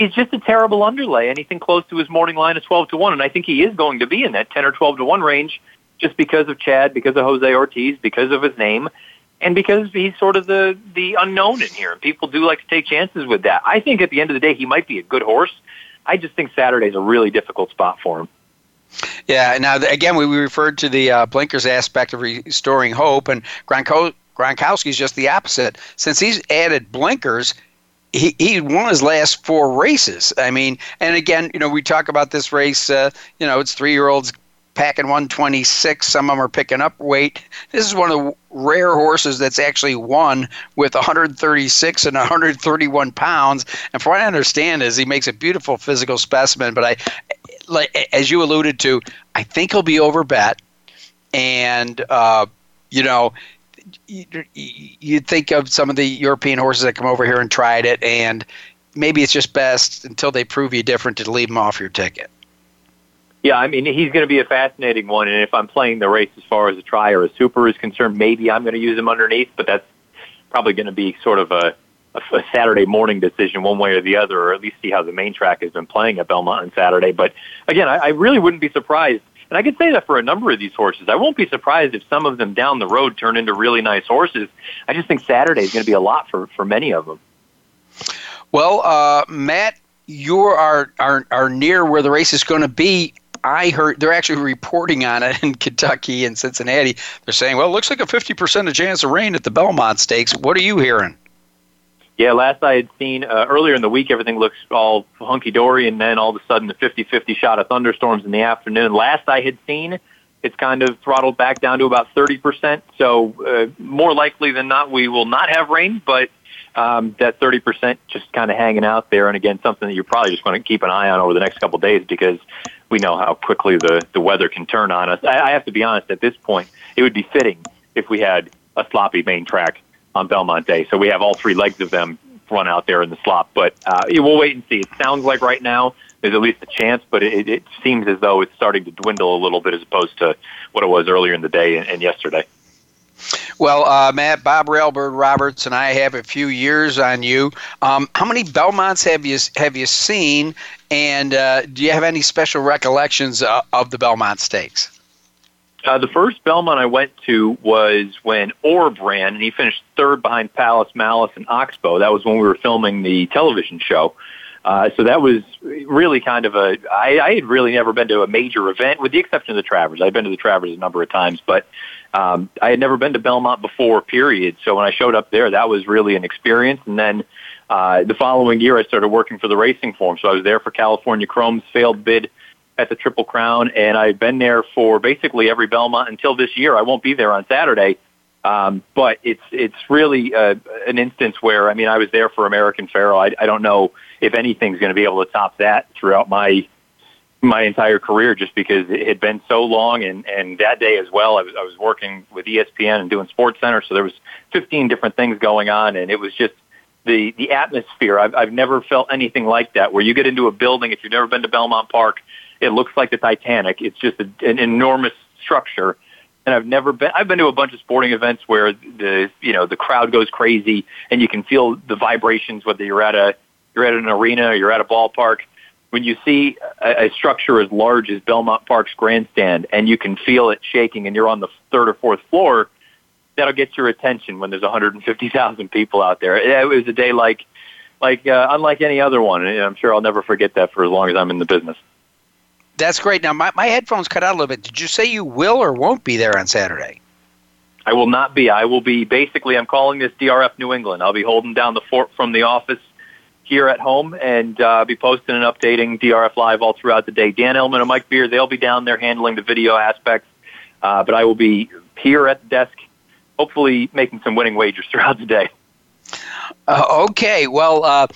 He's just a terrible underlay. Anything close to his morning line is 12 to 1. And I think he is going to be in that 10 or 12 to 1 range just because of Chad, because of Jose Ortiz, because of his name, and because he's sort of the, the unknown in here. And people do like to take chances with that. I think at the end of the day, he might be a good horse. I just think Saturday's a really difficult spot for him. Yeah. Now, again, we referred to the uh, blinkers aspect of restoring hope, and Gronko- Gronkowski's just the opposite. Since he's added blinkers, he, he won his last four races. I mean, and again, you know, we talk about this race, uh, you know, it's three year olds packing 126. Some of them are picking up weight. This is one of the rare horses that's actually won with 136 and 131 pounds. And from what I understand, is he makes a beautiful physical specimen. But I, like as you alluded to, I think he'll be over bet, and uh, you know. You, you think of some of the European horses that come over here and tried it, and maybe it's just best until they prove you different to leave them off your ticket. Yeah, I mean, he's going to be a fascinating one. And if I'm playing the race as far as a try or a super is concerned, maybe I'm going to use him underneath, but that's probably going to be sort of a a, a Saturday morning decision one way or the other, or at least see how the main track has been playing at Belmont on Saturday. But again, I, I really wouldn't be surprised. And I could say that for a number of these horses. I won't be surprised if some of them down the road turn into really nice horses. I just think Saturday is going to be a lot for, for many of them. Well, uh, Matt, you are, are, are near where the race is going to be. I heard they're actually reporting on it in Kentucky and Cincinnati. They're saying, well, it looks like a 50% chance of rain at the Belmont Stakes. What are you hearing? Yeah, last I had seen uh, earlier in the week, everything looks all hunky dory, and then all of a sudden, the 50 50 shot of thunderstorms in the afternoon. Last I had seen, it's kind of throttled back down to about 30%. So, uh, more likely than not, we will not have rain, but um, that 30% just kind of hanging out there. And again, something that you're probably just going to keep an eye on over the next couple of days because we know how quickly the, the weather can turn on us. I, I have to be honest, at this point, it would be fitting if we had a sloppy main track on Belmont Day. So we have all three legs of them run out there in the slop. But uh, we'll wait and see. It sounds like right now there's at least a chance, but it, it seems as though it's starting to dwindle a little bit as opposed to what it was earlier in the day and, and yesterday. Well, uh, Matt, Bob Railbird Roberts and I have a few years on you. Um, how many Belmonts have you have you seen, and uh, do you have any special recollections uh, of the Belmont Stakes? Uh, the first Belmont I went to was when Orb ran, and he finished third behind Palace, Malice, and Oxbow. That was when we were filming the television show. Uh, so that was really kind of a. I, I had really never been to a major event, with the exception of the Travers. I'd been to the Travers a number of times, but um, I had never been to Belmont before. Period. So when I showed up there, that was really an experience. And then uh, the following year, I started working for the Racing Form. So I was there for California Chrome's failed bid at the Triple Crown, and I've been there for basically every Belmont until this year. I won't be there on Saturday, um, but it's it's really uh, an instance where I mean I was there for American Pharoah. I, I don't know if anything's going to be able to top that throughout my my entire career, just because it had been so long. And and that day as well, I was I was working with ESPN and doing Sports Center, so there was 15 different things going on, and it was just the the atmosphere. I've I've never felt anything like that. Where you get into a building, if you've never been to Belmont Park it looks like the Titanic. It's just a, an enormous structure. And I've never been. I've been to a bunch of sporting events where the you know the crowd goes crazy and you can feel the vibrations whether you're at a you're at an arena or you're at a ballpark. When you see a, a structure as large as Belmont Park's grandstand and you can feel it shaking and you're on the third or fourth floor, that'll get your attention when there's 150,000 people out there. It was a day like like uh, unlike any other one, and I'm sure I'll never forget that for as long as I'm in the business. That's great. Now, my, my headphones cut out a little bit. Did you say you will or won't be there on Saturday? I will not be. I will be basically, I'm calling this DRF New England. I'll be holding down the fort from the office here at home and uh, be posting and updating DRF Live all throughout the day. Dan Illman and Mike Beer, they'll be down there handling the video aspects, uh, but I will be here at the desk, hopefully making some winning wagers throughout the day. Uh, okay. Well, uh,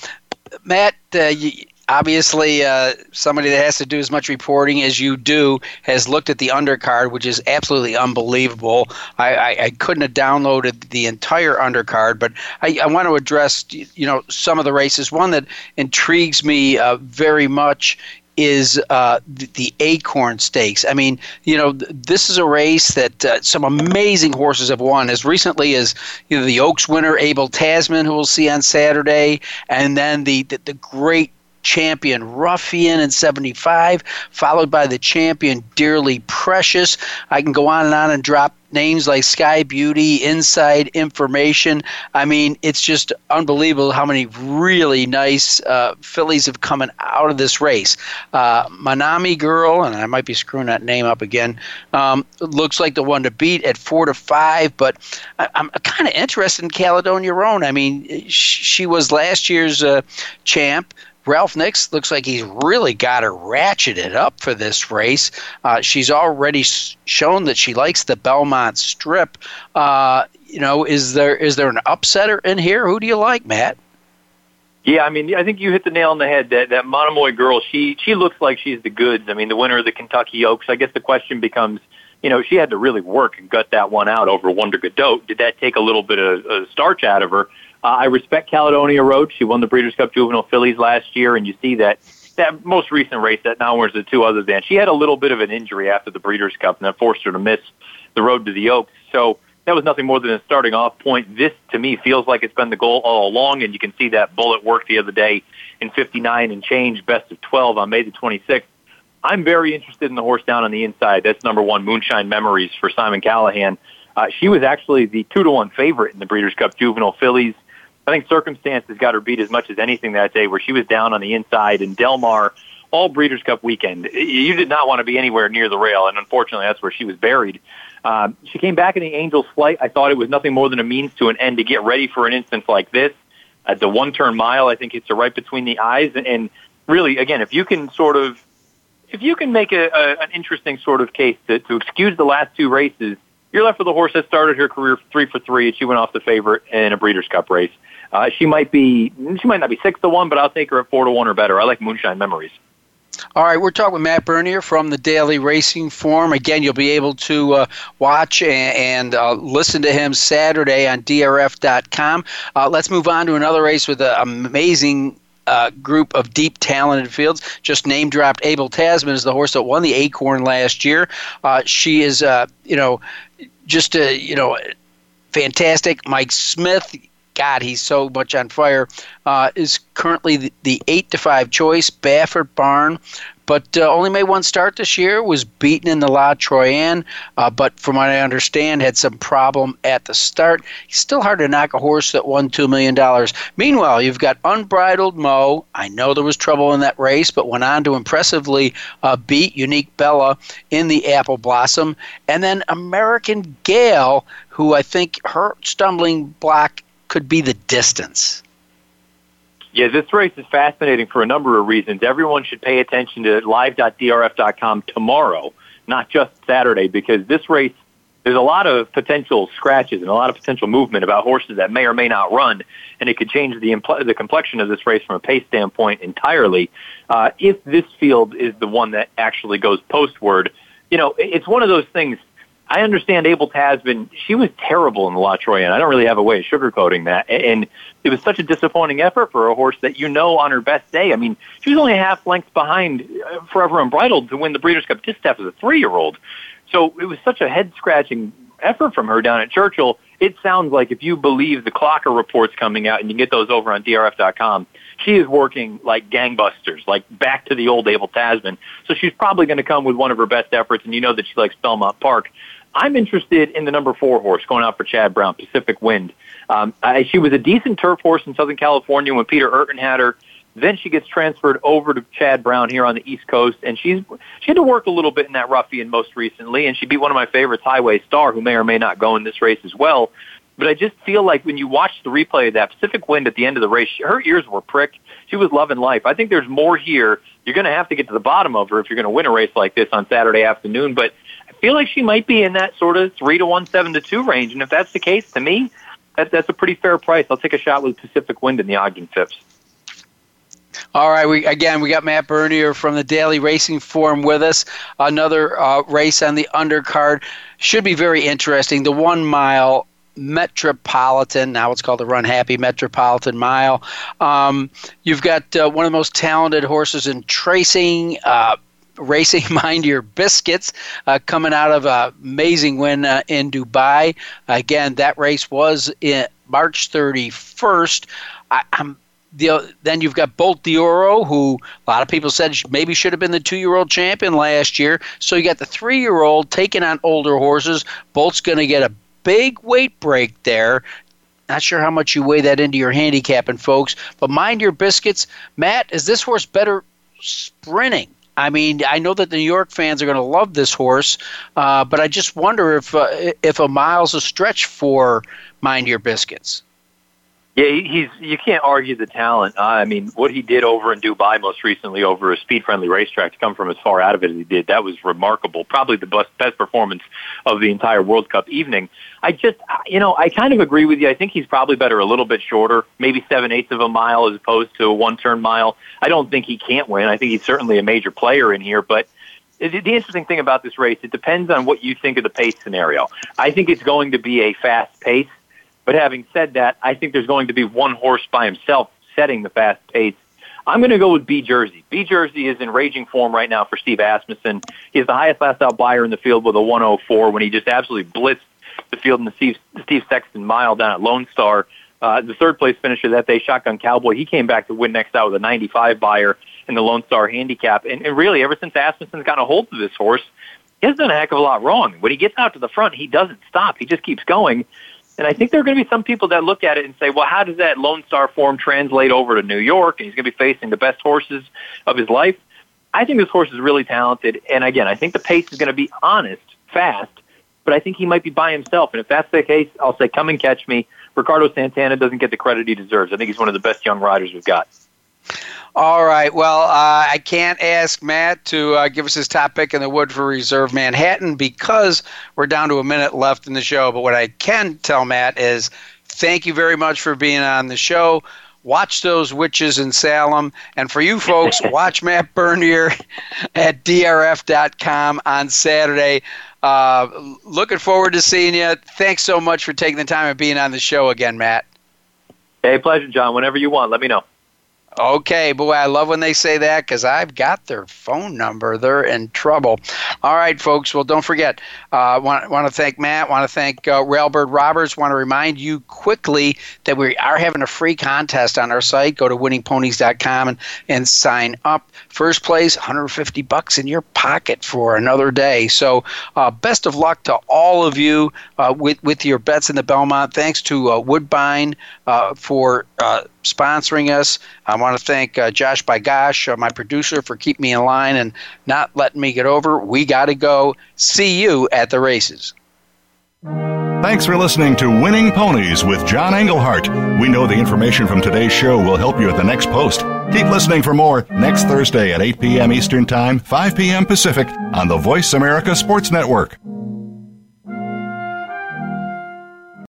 Matt, uh, you, obviously uh, somebody that has to do as much reporting as you do has looked at the undercard which is absolutely unbelievable i, I, I couldn't have downloaded the entire undercard but I, I, want to address you know some of the races one that intrigues me uh, very much is uh, the, Acorn Stakes. I mean, you know, th- this is a race that uh, some amazing horses have won. As recently as you know, the Oaks winner Abel Tasman, who we'll see on Saturday, and then the the, the great champion Ruffian in 75, followed by the champion Dearly Precious. I can go on and on and drop names like Sky Beauty, Inside Information. I mean, it's just unbelievable how many really nice uh, fillies have come out of this race. Uh, Monomoy Girl, and I might be screwing that name up again, um, looks like the one to beat at four to five. But I, am kind of interested in Caledonia Road. I mean, she was last year's uh, champ. Ralph Nicks looks like he's really got her ratcheted up for this race. Uh, she's already shown that she likes the Belmont Strip. Uh, you know, is there is there an upsetter in here? Who do you like, Matt? Yeah, I mean, I think you hit the nail on the head. That that Monomoy girl, she she looks like she's the goods. I mean, the winner of the Kentucky Oaks. I guess the question becomes, you know, she had to really work and gut that one out over Wonder Gadot. Did that take a little bit of, of starch out of her? Uh, I respect Caledonia Road. She won the Breeders' Cup Juvenile Fillies last year, and you see that that most recent race that now wears the two others than she had a little bit of an injury after the Breeders' Cup, and that forced her to miss the road to the Oaks. So that was nothing more than a starting off point. This, to me, feels like it's been the goal all along, and you can see that bullet work the other day in 59 and change, best of 12 on May the 26th. I'm very interested in the horse down on the inside. That's number one, Moonshine Memories for Simon Callaghan. Uh, she was actually the two to one favorite in the Breeders' Cup Juvenile Fillies. I think circumstances got her beat as much as anything that day, where she was down on the inside, and Del Mar all Breeders' Cup weekend. You did not want to be anywhere near the rail, and unfortunately, that's where she was buried. Um, she came back in the Angels' flight. I thought it was nothing more than a means to an end to get ready for an instance like this. At the one-turn mile, I think it's right between the eyes, and, and really, again, if you can sort of if you can make a, a, an interesting sort of case to, to excuse the last two races, you're left with a horse that started her career three for three, and she went off the favorite in a Breeders' Cup race. Uh, she might be, she might not be six to one, but I'll take her at four to one or better. I like Moonshine Memories. All right, we're talking with Matt Bernier from the Daily Racing Form. Again, you'll be able to uh, watch and, and uh, listen to him Saturday on DRF.com. Uh, let's move on to another race with an amazing uh, group of deep talented fields. Just name dropped Abel Tasman is the horse that won the Acorn last year. Uh, she is, uh, you know, just a you know, fantastic. Mike Smith. God, he's so much on fire. Uh, is currently the, the eight to five choice. Baffert Barn but uh, only made one start this year. Was beaten in the La Troyenne, uh, but from what I understand, had some problem at the start. He's still hard to knock a horse that won two million dollars. Meanwhile, you've got Unbridled Mo. I know there was trouble in that race, but went on to impressively uh, beat Unique Bella in the Apple Blossom, and then American Gal, who I think her stumbling block could be the distance. Yeah, this race is fascinating for a number of reasons. Everyone should pay attention to live.drf.com tomorrow, not just Saturday, because this race, there's a lot of potential scratches and a lot of potential movement about horses that may or may not run, and it could change the, impl- the complexion of this race from a pace standpoint entirely. Uh, if this field is the one that actually goes postward, you know, it's one of those things – I understand Abel Tasman. She was terrible in the La Troyenne. I don't really have a way of sugarcoating that. And it was such a disappointing effort for a horse that you know on her best day. I mean, she was only a half length behind uh, Forever Unbridled to win the Breeders' Cup Distaff as a three-year-old. So it was such a head-scratching effort from her down at Churchill. It sounds like if you believe the Clocker reports coming out, and you get those over on DRF.com, she is working like gangbusters, like back to the old Abel Tasman. So she's probably going to come with one of her best efforts, and you know that she likes Belmont Park. I'm interested in the number four horse going out for Chad Brown, Pacific Wind. Um, I, she was a decent turf horse in Southern California when Peter Eurton had her. Then she gets transferred over to Chad Brown here on the East Coast, and she's she had to work a little bit in that ruffian most recently, and she beat one of my favorites, Highway Star, who may or may not go in this race as well. But I just feel like when you watch the replay of that Pacific Wind at the end of the race, her ears were pricked. She was loving life. I think there's more here. You're going to have to get to the bottom of her if you're going to win a race like this on Saturday afternoon. But I feel like she might be in that sort of three to one, seven to two range. And if that's the case, to me, that, that's a pretty fair price. I'll take a shot with Pacific Wind in the Ogden Phipps. All right, we again we got Matt Bernier from the Daily Racing Forum with us. Another uh, race on the undercard should be very interesting. The one mile Metropolitan. Now it's called the Run Happy Metropolitan Mile. Um, you've got uh, one of the most talented horses in tracing. Uh, racing mind your biscuits uh, coming out of an amazing win uh, in dubai again that race was in march 31st I, am the, then you've got Bolt d'Oro, who a lot of people said maybe should have been the two-year-old champion last year. So you got the three-year-old taking on older horses. Bolt's going to get a big weight break there. Not sure how much you weigh that into your handicapping, folks. But mind your biscuits, Matt. Is this horse better sprinting? I mean, I know that the New York fans are going to love this horse, uh, but I just wonder if uh, if a mile's a stretch for Mind Your Biscuits. Yeah, he's you can't argue the talent. I mean, what he did over in Dubai most recently over a speed-friendly racetrack to come from as far out of it as he did, that was remarkable. Probably the best best performance of the entire World Cup evening. I just, you know, I kind of agree with you. I think he's probably better a little bit shorter, maybe seven eighths of a mile as opposed to a one-turn mile. I don't think he can't win. I think he's certainly a major player in here, but the interesting thing about this race, it depends on what you think of the pace scenario. I think it's going to be a fast pace but having said that, I think there's going to be one horse by himself setting the fast pace. I'm going to go with Bee Jersey. Bee Jersey is in raging form right now for Steve Asmussen. He's the highest last out Beyer in the field with a 104 when he just absolutely blitzed the field in the Steve, Steve Sexton Mile down at Lone Star. Uh, the third place finisher that day, Shotgun Cowboy, he came back to win next out with a 95 Beyer in the Lone Star handicap. And, and really, ever since Asmussen's gotten a hold of this horse, he has done a heck of a lot wrong. When he gets out to the front, he doesn't stop. He just keeps going. And I think there are going to be some people that look at it and say, well, how does that Lone Star form translate over to New York? And he's going to be facing the best horses of his life. I think this horse is really talented. And again, I think the pace is going to be honest, fast, but I think he might be by himself. And if that's the case, I'll say, come and catch me. Ricardo Santana doesn't get the credit he deserves. I think he's one of the best young riders we've got. All right. Well, uh, I can't ask Matt to uh, give us his top pick in the Woodford Reserve Manhattan because we're down to a minute left in the show. But what I can tell Matt is thank you very much for being on the show. Watch those witches in Salem. And for you folks, watch Matt Bernier at drf.com on Saturday. Uh, looking forward to seeing you. Thanks so much for taking the time and being on the show again, Matt. Hey, pleasure, John. Whenever you want, let me know. Okay, boy, I love when they say that because I've got their phone number. They're in trouble. All right, folks. Well, don't forget. I uh, want, to thank Matt. Want to thank uh, Railbird Roberts. Want to remind you quickly that we are having a free contest on our site. Go to winningponies.com and, and sign up. First place, 150 bucks in your pocket for another day. So, uh, best of luck to all of you uh, with with your bets in the Belmont. Thanks to uh, Woodbine uh, for sponsoring us. I want to thank uh, Josh by Gosh, uh, my producer, for keeping me in line and not letting me get over. We got to go. See you at the races. Thanks for listening to Winning Ponies with John Englehart. We know the information from today's show will help you at the next post. Keep listening for more next Thursday at 8 p.m. Eastern Time, 5 p.m. Pacific on the Voice America Sports Network.